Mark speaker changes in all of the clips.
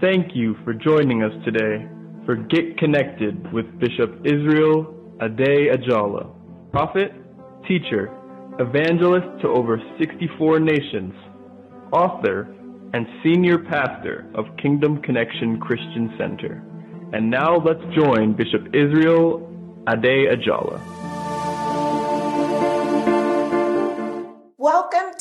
Speaker 1: Thank you for joining us today for Get Connected with Bishop Israel Ade Ajala, prophet, teacher, evangelist to over 64 nations, author, and senior pastor of Kingdom Connection Christian Center. And now let's join Bishop Israel Ade Ajala.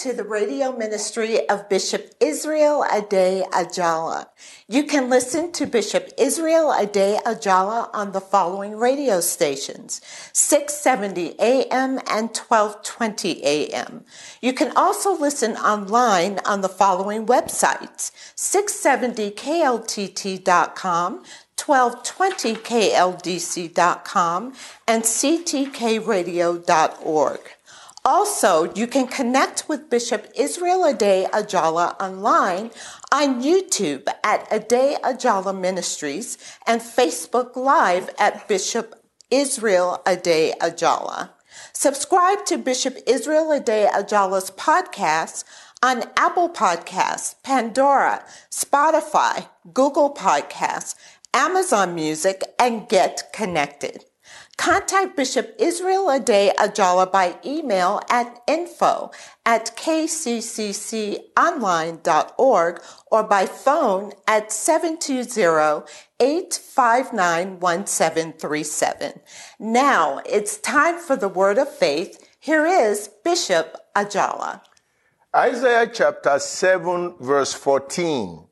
Speaker 2: To the radio ministry of Bishop Israel Ade Ajala. You can listen to Bishop Israel Ade Ajala on the following radio stations 670 AM and 1220 AM. You can also listen online on the following websites 670kltt.com, 1220kldc.com, and ctkradio.org. Also, you can connect with Bishop Israel Ade Ajala online on YouTube at Ade Ajala Ministries and Facebook Live at Bishop Israel Ade Ajala. Subscribe to Bishop Israel Ade Ajala's podcast on Apple Podcasts, Pandora, Spotify, Google Podcasts, Amazon Music, and Get Connected. Contact Bishop Israel Ade Ajala by email at info at kccconline.org or by phone at 720-859-1737. Now it's time for the word of faith. Here is Bishop Ajala.
Speaker 3: Isaiah chapter 7 verse 14.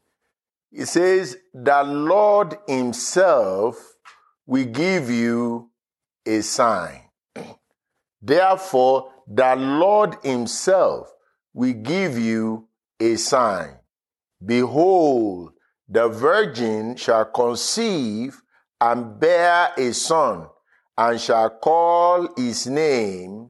Speaker 3: It says, the Lord himself will give you a sign. Therefore, the Lord Himself will give you a sign. Behold, the virgin shall conceive and bear a son, and shall call his name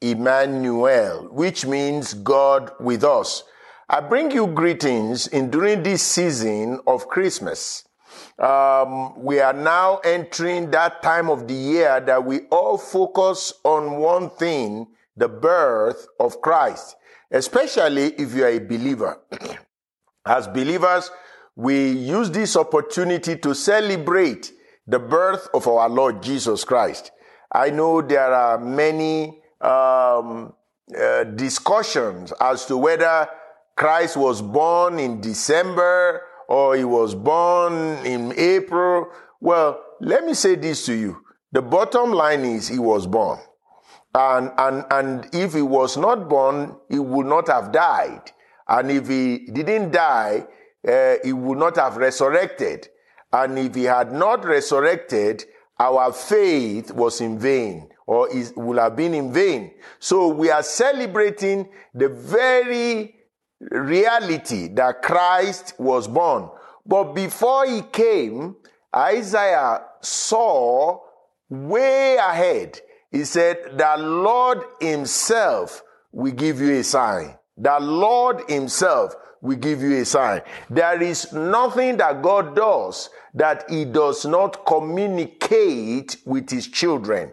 Speaker 3: Emmanuel, which means God with us. I bring you greetings in during this season of Christmas. Um, we are now entering that time of the year that we all focus on one thing, the birth of Christ, especially if you are a believer. As believers, we use this opportunity to celebrate the birth of our Lord Jesus Christ. I know there are many um, uh, discussions as to whether Christ was born in December or he was born in April. Well, let me say this to you. The bottom line is he was born. And, and, and if he was not born, he would not have died. And if he didn't die, uh, he would not have resurrected. And if he had not resurrected, our faith was in vain or it would have been in vain. So we are celebrating the very reality that Christ was born. But before he came, Isaiah saw way ahead. He said, The Lord Himself will give you a sign. The Lord Himself will give you a sign. There is nothing that God does that He does not communicate with His children.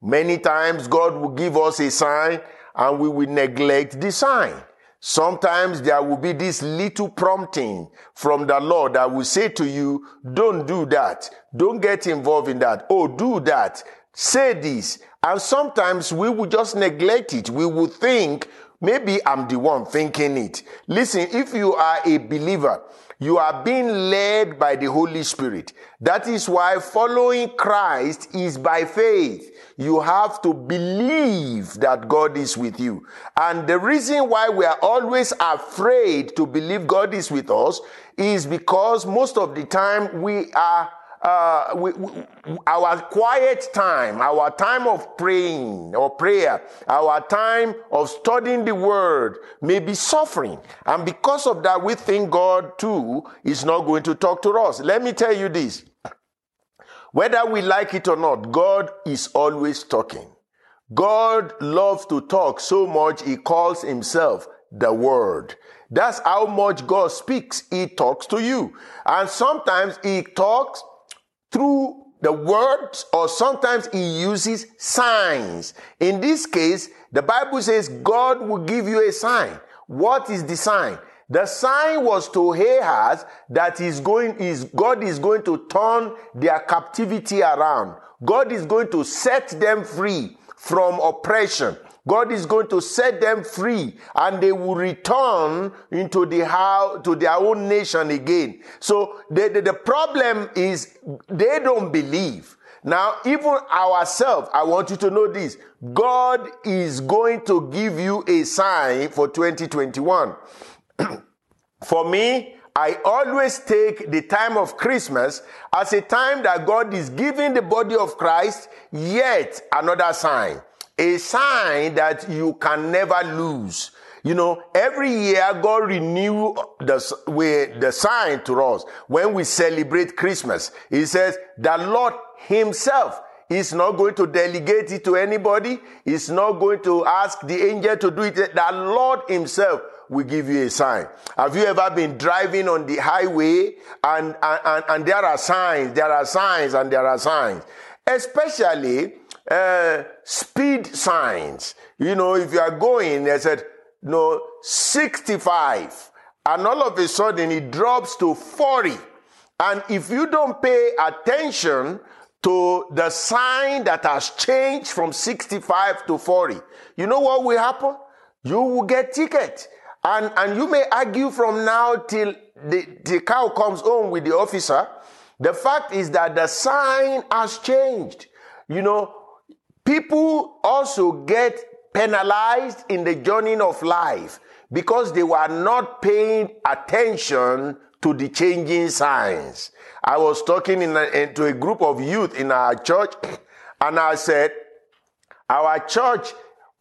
Speaker 3: Many times God will give us a sign and we will neglect the sign. Sometimes there will be this little prompting from the Lord that will say to you, don't do that. Don't get involved in that. Oh, do that. Say this. And sometimes we will just neglect it. We will think, maybe I'm the one thinking it. Listen, if you are a believer, you are being led by the Holy Spirit. That is why following Christ is by faith. You have to believe that God is with you. And the reason why we are always afraid to believe God is with us is because most of the time we are uh, we, we, our quiet time, our time of praying or prayer, our time of studying the word may be suffering. And because of that, we think God too is not going to talk to us. Let me tell you this. Whether we like it or not, God is always talking. God loves to talk so much, he calls himself the word. That's how much God speaks. He talks to you. And sometimes he talks through the words or sometimes he uses signs. In this case, the Bible says God will give you a sign. What is the sign? The sign was to Ahaz that is going is God is going to turn their captivity around. God is going to set them free from oppression. God is going to set them free and they will return into the house, to their own nation again. So the, the, the problem is they don't believe. Now, even ourselves, I want you to know this. God is going to give you a sign for 2021. For me, I always take the time of Christmas as a time that God is giving the body of Christ yet another sign. A sign that you can never lose. You know, every year God renew the, the sign to us when we celebrate Christmas. He says, the Lord himself is not going to delegate it to anybody. He's not going to ask the angel to do it. The Lord himself will give you a sign. Have you ever been driving on the highway and, and, and there are signs, there are signs and there are signs. Especially uh, speed signs. You know, if you are going, they said, no, 65 and all of a sudden it drops to 40. And if you don't pay attention to the sign that has changed from 65 to 40, you know what will happen? You will get ticket. And, and you may argue from now till the, the cow comes home with the officer. The fact is that the sign has changed. You know, people also get penalized in the journey of life because they were not paying attention to the changing signs. I was talking in a, to a group of youth in our church, and I said, Our church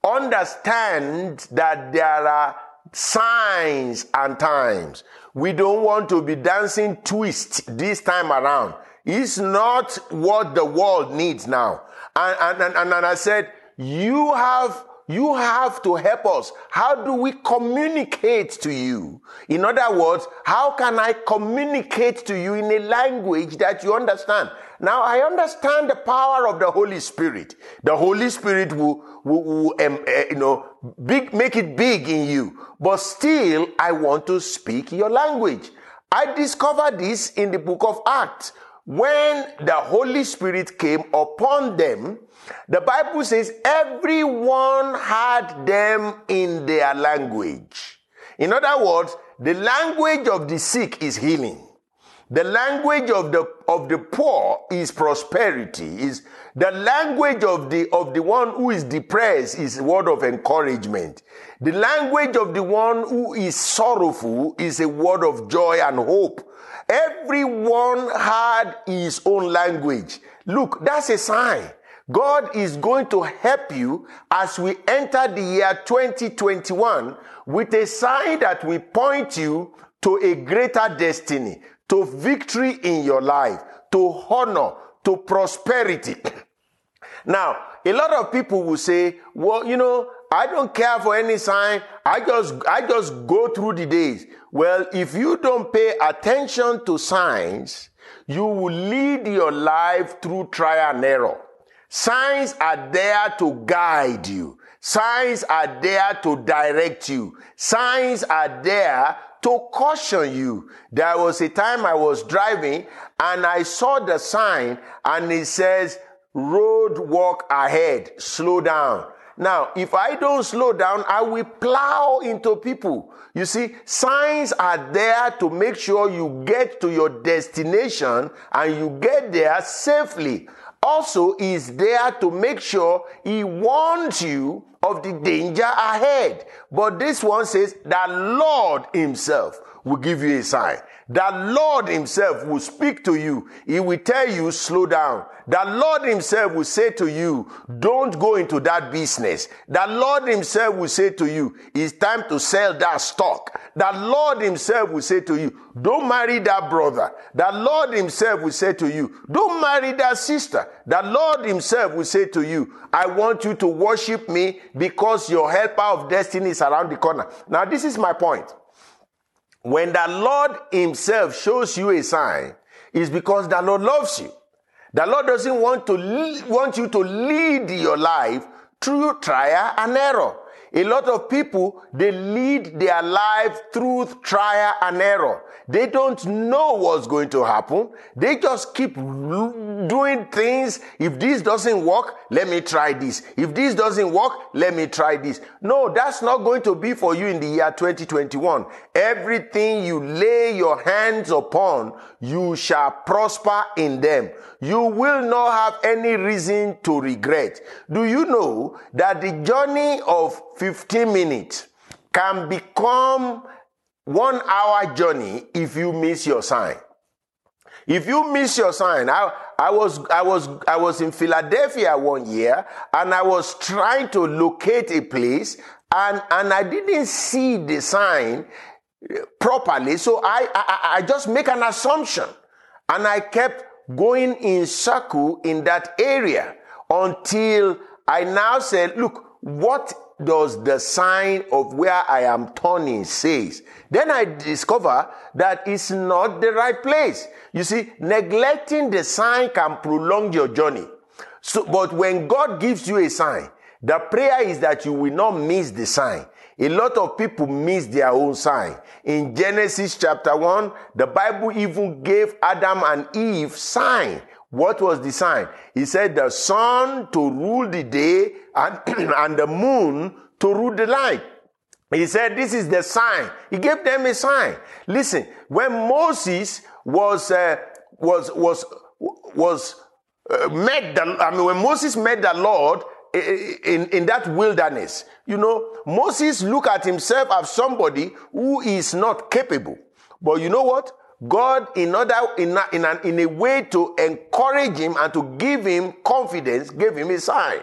Speaker 3: understands that there are signs and times. We don't want to be dancing twist this time around. It's not what the world needs now. And, and, and, and I said, you have you have to help us. How do we communicate to you? In other words, how can I communicate to you in a language that you understand? Now, I understand the power of the Holy Spirit. The Holy Spirit will, will, will um, uh, you know, big, make it big in you. But still, I want to speak your language. I discovered this in the book of Acts. When the Holy Spirit came upon them, the Bible says everyone had them in their language. In other words, the language of the sick is healing. The language of the of the poor is prosperity. Is the language of the of the one who is depressed is word of encouragement. The language of the one who is sorrowful is a word of joy and hope. Everyone had his own language. Look, that's a sign. God is going to help you as we enter the year 2021 with a sign that will point you to a greater destiny, to victory in your life, to honor, to prosperity. now, a lot of people will say, well, you know, I don't care for any sign. I just, I just go through the days. Well, if you don't pay attention to signs, you will lead your life through trial and error. Signs are there to guide you. Signs are there to direct you. Signs are there to caution you. There was a time I was driving and I saw the sign and it says, road walk ahead, slow down. Now, if I don't slow down, I will plow into people. You see, signs are there to make sure you get to your destination and you get there safely also is there to make sure he warns you of the danger ahead. But this one says that Lord himself will give you a sign. The Lord himself will speak to you. He will tell you, slow down. The Lord himself will say to you, don't go into that business. The Lord himself will say to you, it's time to sell that stock. The Lord himself will say to you, don't marry that brother. The Lord himself will say to you, don't marry that sister. The Lord himself will say to you, I want you to worship me because your helper of destiny is around the corner. Now, this is my point. When the Lord Himself shows you a sign, it's because the Lord loves you. The Lord doesn't want to want you to lead your life through trial and error. A lot of people, they lead their life through trial and error. They don't know what's going to happen. They just keep doing things. If this doesn't work, let me try this. If this doesn't work, let me try this. No, that's not going to be for you in the year 2021. Everything you lay your hands upon, you shall prosper in them. You will not have any reason to regret. Do you know that the journey of 15 minutes can become one hour journey if you miss your sign. If you miss your sign, I, I was I was I was in Philadelphia one year and I was trying to locate a place and and I didn't see the sign eh, properly, so I I, I just make an assumption and I kept going in circle in that area until I now said, look, what does the sign of where I am turning says? Then I discover that it's not the right place. You see, neglecting the sign can prolong your journey. So, but when God gives you a sign, the prayer is that you will not miss the sign. A lot of people miss their own sign. In Genesis chapter 1, the Bible even gave Adam and Eve sign what was the sign? He said the sun to rule the day and, and the moon to rule the night. He said, This is the sign. He gave them a sign. Listen, when Moses was, uh, was, was, was, uh, met the, I mean, when Moses met the Lord in, in that wilderness, you know, Moses looked at himself as somebody who is not capable. But you know what? God, in order, in a, in, an, in a way to encourage him and to give him confidence, gave him a sign.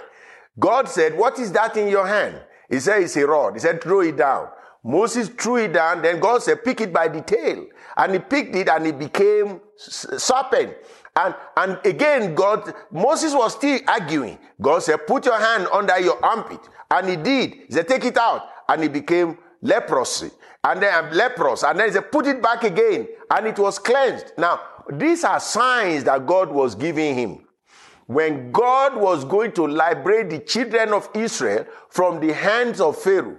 Speaker 3: God said, What is that in your hand? He said, It's a rod. He said, Throw it down. Moses threw it down. Then God said, Pick it by the tail. And he picked it and it became serpent. And, and again, God, Moses was still arguing. God said, Put your hand under your armpit. And he did. He said, Take it out. And it became leprosy and then leprous. And then he said, put it back again. And it was cleansed. Now, these are signs that God was giving him. When God was going to liberate the children of Israel from the hands of Pharaoh,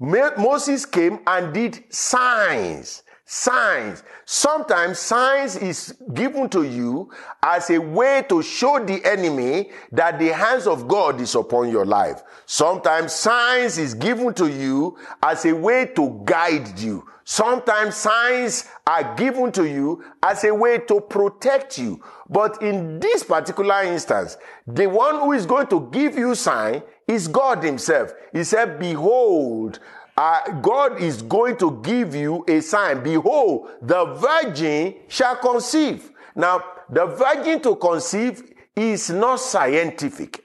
Speaker 3: Moses came and did signs signs. Sometimes signs is given to you as a way to show the enemy that the hands of God is upon your life. Sometimes signs is given to you as a way to guide you. Sometimes signs are given to you as a way to protect you. But in this particular instance, the one who is going to give you sign is God himself. He said, behold, uh, God is going to give you a sign. Behold, the virgin shall conceive. Now, the virgin to conceive is not scientific.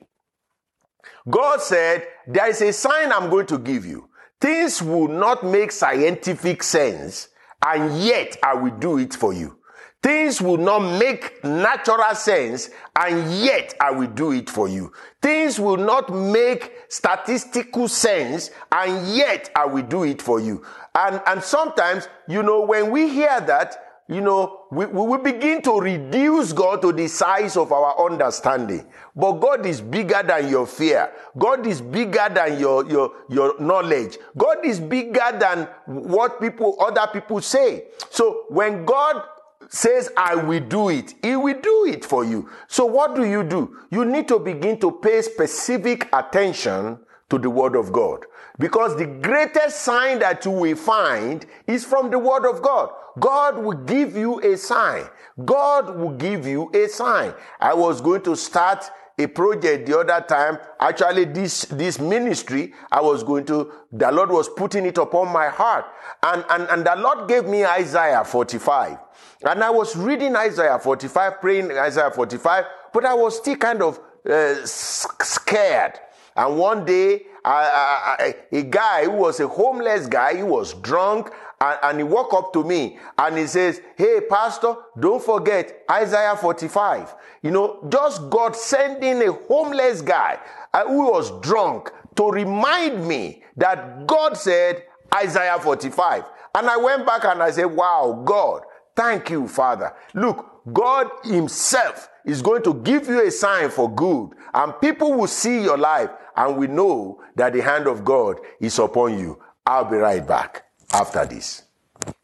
Speaker 3: God said, There is a sign I'm going to give you. Things will not make scientific sense, and yet I will do it for you. Things will not make natural sense, and yet I will do it for you. Things will not make statistical sense, and yet I will do it for you. And, and sometimes, you know, when we hear that, you know, we, we will begin to reduce God to the size of our understanding. But God is bigger than your fear. God is bigger than your, your, your knowledge. God is bigger than what people, other people say. So when God says, I will do it, He will do it for you. So, what do you do? You need to begin to pay specific attention to the Word of God. Because the greatest sign that you will find is from the Word of God. God will give you a sign. God will give you a sign. I was going to start a project the other time. Actually, this, this ministry, I was going to, the Lord was putting it upon my heart. And, and, and the Lord gave me Isaiah 45. And I was reading Isaiah 45, praying Isaiah 45, but I was still kind of uh, scared. And one day, I, I, a guy who was a homeless guy, he was drunk, and, and, he walked up to me and he says, Hey, Pastor, don't forget Isaiah 45. You know, just God sending a homeless guy uh, who was drunk to remind me that God said Isaiah 45. And I went back and I said, Wow, God, thank you, Father. Look, God Himself is going to give you a sign for good, and people will see your life and we know that the hand of God is upon you. I'll be right back after this.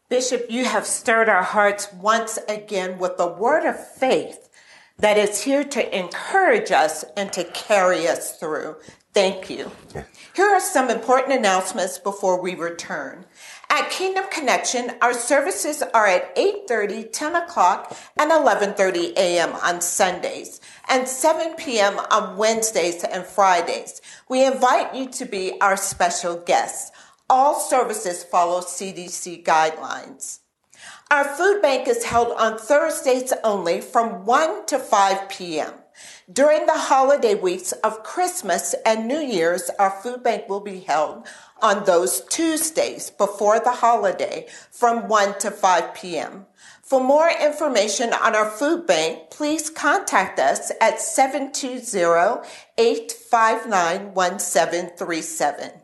Speaker 2: Bishop, you have stirred our hearts once again with the word of faith that is here to encourage us and to carry us through. Thank you. Here are some important announcements before we return. At Kingdom Connection, our services are at 8.30, 10 o'clock, and 11.30 a.m. on Sundays, and 7 p.m. on Wednesdays and Fridays. We invite you to be our special guests. All services follow CDC guidelines. Our food bank is held on Thursdays only from 1 to 5 p.m. During the holiday weeks of Christmas and New Year's, our food bank will be held on those Tuesdays before the holiday from 1 to 5 p.m. For more information on our food bank, please contact us at 720-859-1737.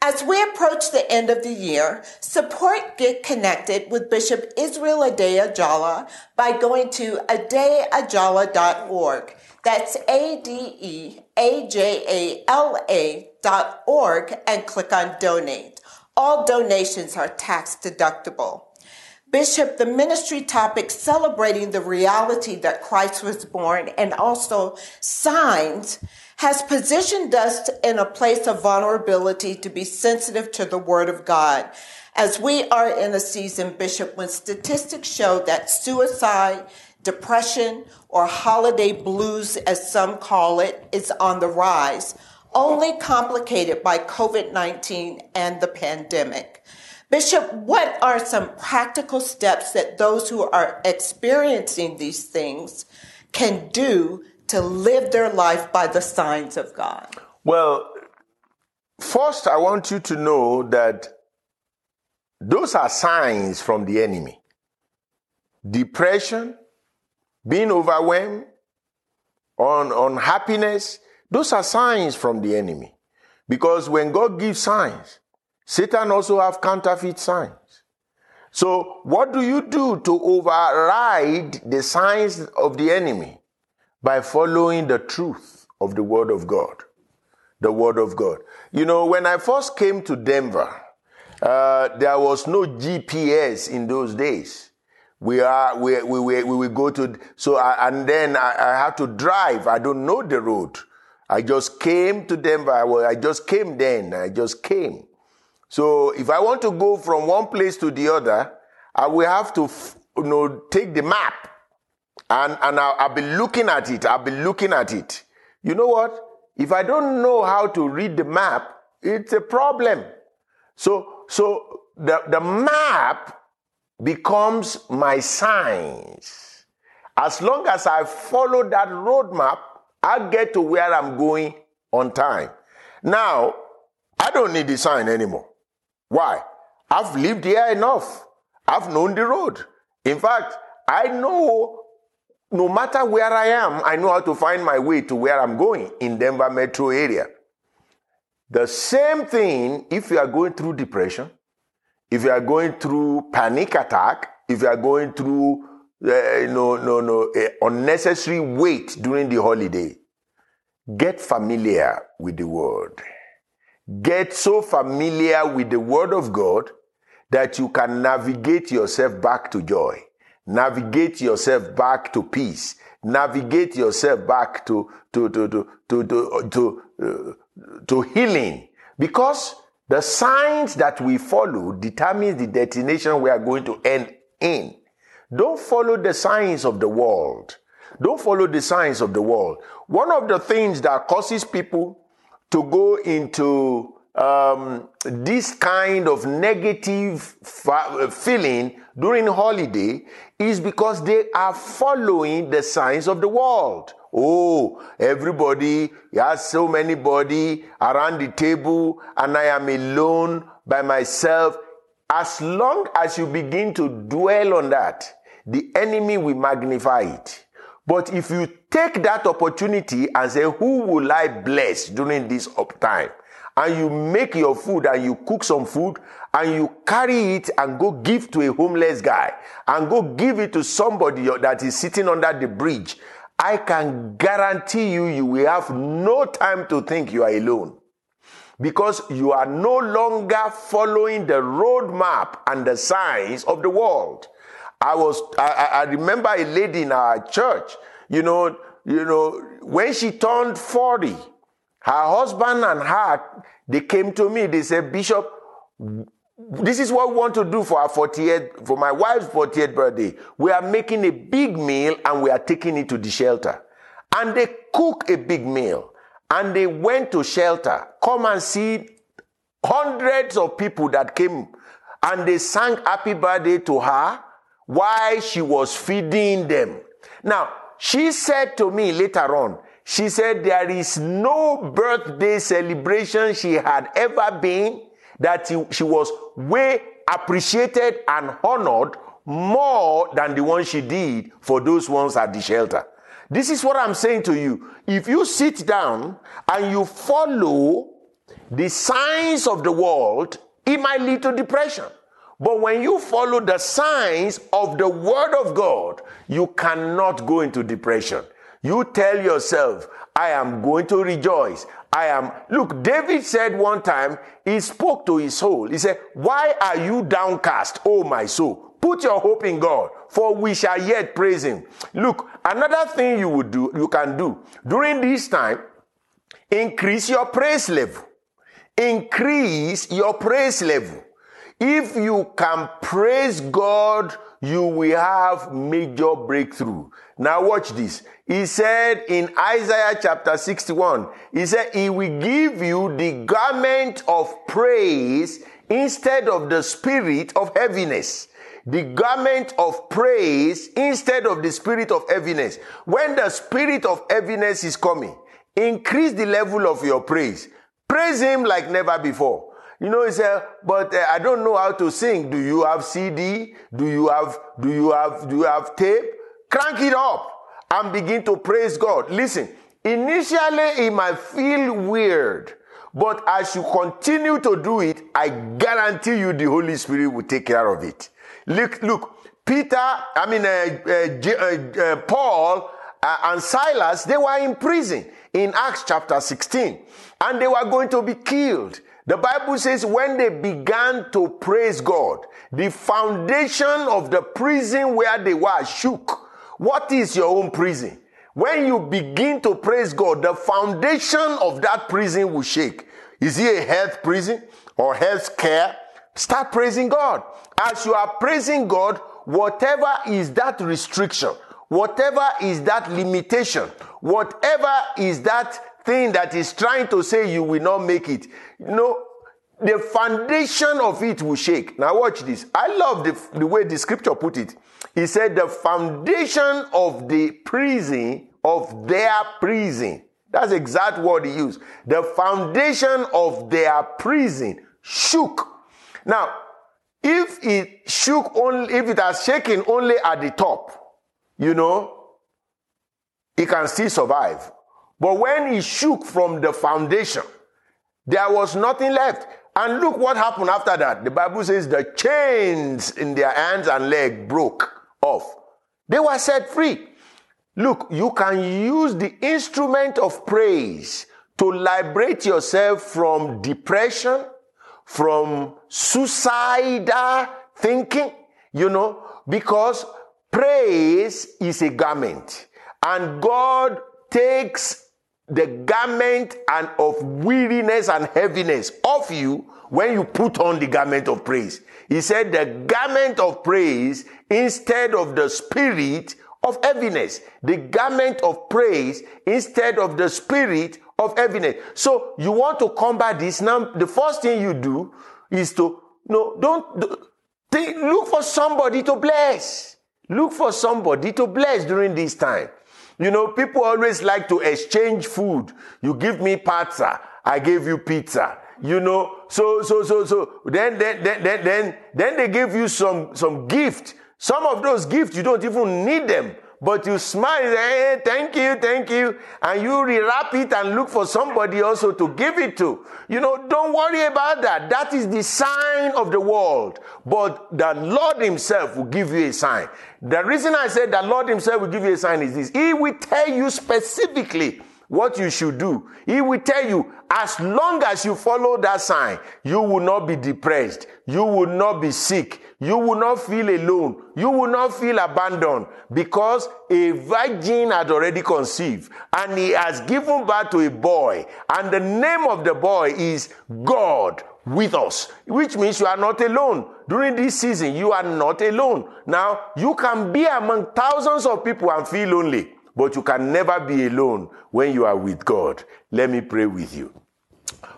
Speaker 2: As we approach the end of the year, support Get Connected with Bishop Israel Ade Ajala by going to adeajala.org. That's A-D-E-A-J-A-L-A dot org and click on donate. All donations are tax deductible. Bishop, the ministry topic celebrating the reality that Christ was born and also signs has positioned us in a place of vulnerability to be sensitive to the word of God. As we are in a season, Bishop, when statistics show that suicide, depression, or holiday blues, as some call it, is on the rise, only complicated by COVID-19 and the pandemic. Bishop, what are some practical steps that those who are experiencing these things can do to live their life by the signs of God?
Speaker 3: Well, first, I want you to know that those are signs from the enemy depression, being overwhelmed, on unhappiness. Those are signs from the enemy. Because when God gives signs, Satan also have counterfeit signs. So what do you do to override the signs of the enemy? By following the truth of the Word of God. The Word of God. You know, when I first came to Denver, uh, there was no GPS in those days. We are we we we, we go to so I, and then I, I had to drive. I don't know the road. I just came to Denver. I, I just came then. I just came. So if I want to go from one place to the other, I will have to you know take the map and, and I'll, I'll be looking at it. I'll be looking at it. You know what? If I don't know how to read the map, it's a problem. So, so the, the map becomes my signs. As long as I follow that roadmap, i get to where I'm going on time. Now, I don't need the sign anymore. Why? I've lived here enough. I've known the road. In fact, I know no matter where I am, I know how to find my way to where I'm going in Denver metro area. The same thing if you are going through depression, if you are going through panic attack, if you are going through uh, no no no uh, unnecessary weight during the holiday, get familiar with the word. Get so familiar with the word of God that you can navigate yourself back to joy navigate yourself back to peace. Navigate yourself back to to to to to to, to, uh, to healing. Because the signs that we follow determines the destination we are going to end in. Don't follow the signs of the world. Don't follow the signs of the world. One of the things that causes people to go into um, this kind of negative fa- feeling during holiday is because they are following the signs of the world. Oh, everybody has so many body around the table and I am alone by myself. As long as you begin to dwell on that, the enemy will magnify it. But if you take that opportunity and say, who will I bless during this up time? And you make your food and you cook some food and you carry it and go give to a homeless guy and go give it to somebody that is sitting under the bridge I can guarantee you, you will have no time to think you are alone because you are no longer following the roadmap and the signs of the world. I was, I, I remember a lady in our church, you know, you know, when she turned 40, her husband and her, they came to me, they said, Bishop, this is what we want to do for our 48th, for my wife's 48th birthday. We are making a big meal and we are taking it to the shelter. And they cook a big meal and they went to shelter. Come and see hundreds of people that came and they sang happy birthday to her while she was feeding them. Now, she said to me later on, she said there is no birthday celebration she had ever been that she was way appreciated and honored more than the one she did for those ones at the shelter. This is what I'm saying to you. If you sit down and you follow the signs of the world, it might lead to depression. But when you follow the signs of the Word of God, you cannot go into depression. You tell yourself, I am going to rejoice. I am. Look, David said one time, he spoke to his soul. He said, Why are you downcast, O my soul? Put your hope in God, for we shall yet praise him. Look, another thing you would do, you can do during this time, increase your praise level. Increase your praise level. If you can praise God, you will have major breakthrough. Now watch this. He said in Isaiah chapter 61, he said, he will give you the garment of praise instead of the spirit of heaviness. The garment of praise instead of the spirit of heaviness. When the spirit of heaviness is coming, increase the level of your praise. Praise him like never before. You know, he said, but uh, I don't know how to sing. Do you have CD? Do you have, do you have, do you have tape? Crank it up and begin to praise God. Listen, initially it might feel weird, but as you continue to do it, I guarantee you the Holy Spirit will take care of it. Look, look, Peter, I mean, uh, uh, Paul and Silas, they were in prison in Acts chapter 16, and they were going to be killed. The Bible says when they began to praise God, the foundation of the prison where they were shook. What is your own prison? When you begin to praise God, the foundation of that prison will shake. Is it a health prison or health care? Start praising God. As you are praising God, whatever is that restriction, whatever is that limitation, whatever is that thing that is trying to say you will not make it, you know, the foundation of it will shake. Now, watch this. I love the, the way the scripture put it. He said, The foundation of the prison, of their prison. That's exact word he used. The foundation of their prison shook. Now, if it shook only, if it has shaken only at the top, you know, it can still survive. But when he shook from the foundation, there was nothing left. And look what happened after that. The Bible says the chains in their hands and leg broke off. They were set free. Look, you can use the instrument of praise to liberate yourself from depression, from suicidal thinking, you know, because praise is a garment and God takes the garment and of weariness and heaviness off you when you put on the garment of praise. He said the garment of praise instead of the spirit of heaviness. The garment of praise instead of the spirit of heaviness. So you want to combat this. Now, the first thing you do is to, no, don't, do, think, look for somebody to bless. Look for somebody to bless during this time. You know, people always like to exchange food. You give me pizza, I give you pizza. You know, so so so so then then then then then, then they give you some some gift. Some of those gifts you don't even need them, but you smile, hey, eh, thank you, thank you, and you rewrap it and look for somebody also to give it to. You know, don't worry about that. That is the sign of the world. But the Lord Himself will give you a sign. The reason I said the Lord Himself will give you a sign is this He will tell you specifically what you should do. He will tell you, as long as you follow that sign, you will not be depressed. You will not be sick. You will not feel alone. You will not feel abandoned because a virgin had already conceived and he has given birth to a boy. And the name of the boy is God with us, which means you are not alone. During this season, you are not alone. Now, you can be among thousands of people and feel lonely. But you can never be alone when you are with God. Let me pray with you.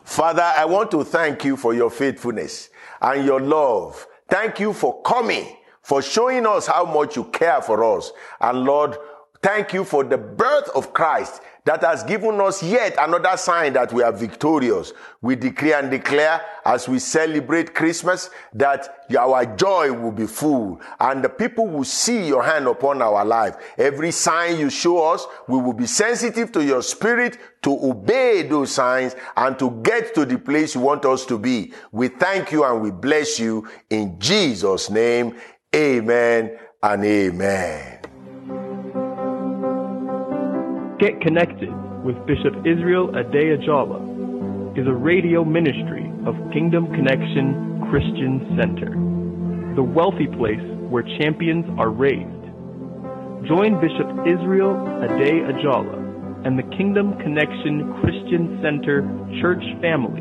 Speaker 3: Father, I want to thank you for your faithfulness and your love. Thank you for coming, for showing us how much you care for us. And Lord, thank you for the birth of Christ that has given us yet another sign that we are victorious. We decree and declare as we celebrate Christmas that our joy will be full and the people will see your hand upon our life. Every sign you show us, we will be sensitive to your spirit to obey those signs and to get to the place you want us to be. We thank you and we bless you in Jesus' name. Amen and amen.
Speaker 1: Get Connected with Bishop Israel Ade Ajala is a radio ministry of Kingdom Connection Christian Center, the wealthy place where champions are raised. Join Bishop Israel Ade Ajala and the Kingdom Connection Christian Center church family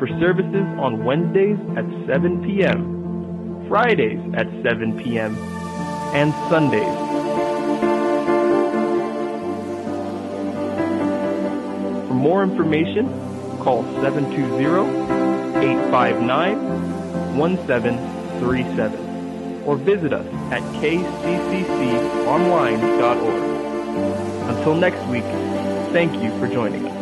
Speaker 1: for services on Wednesdays at 7 p.m., Fridays at 7 p.m., and Sundays more information, call 720-859-1737 or visit us at kccconline.org. Until next week, thank you for joining us.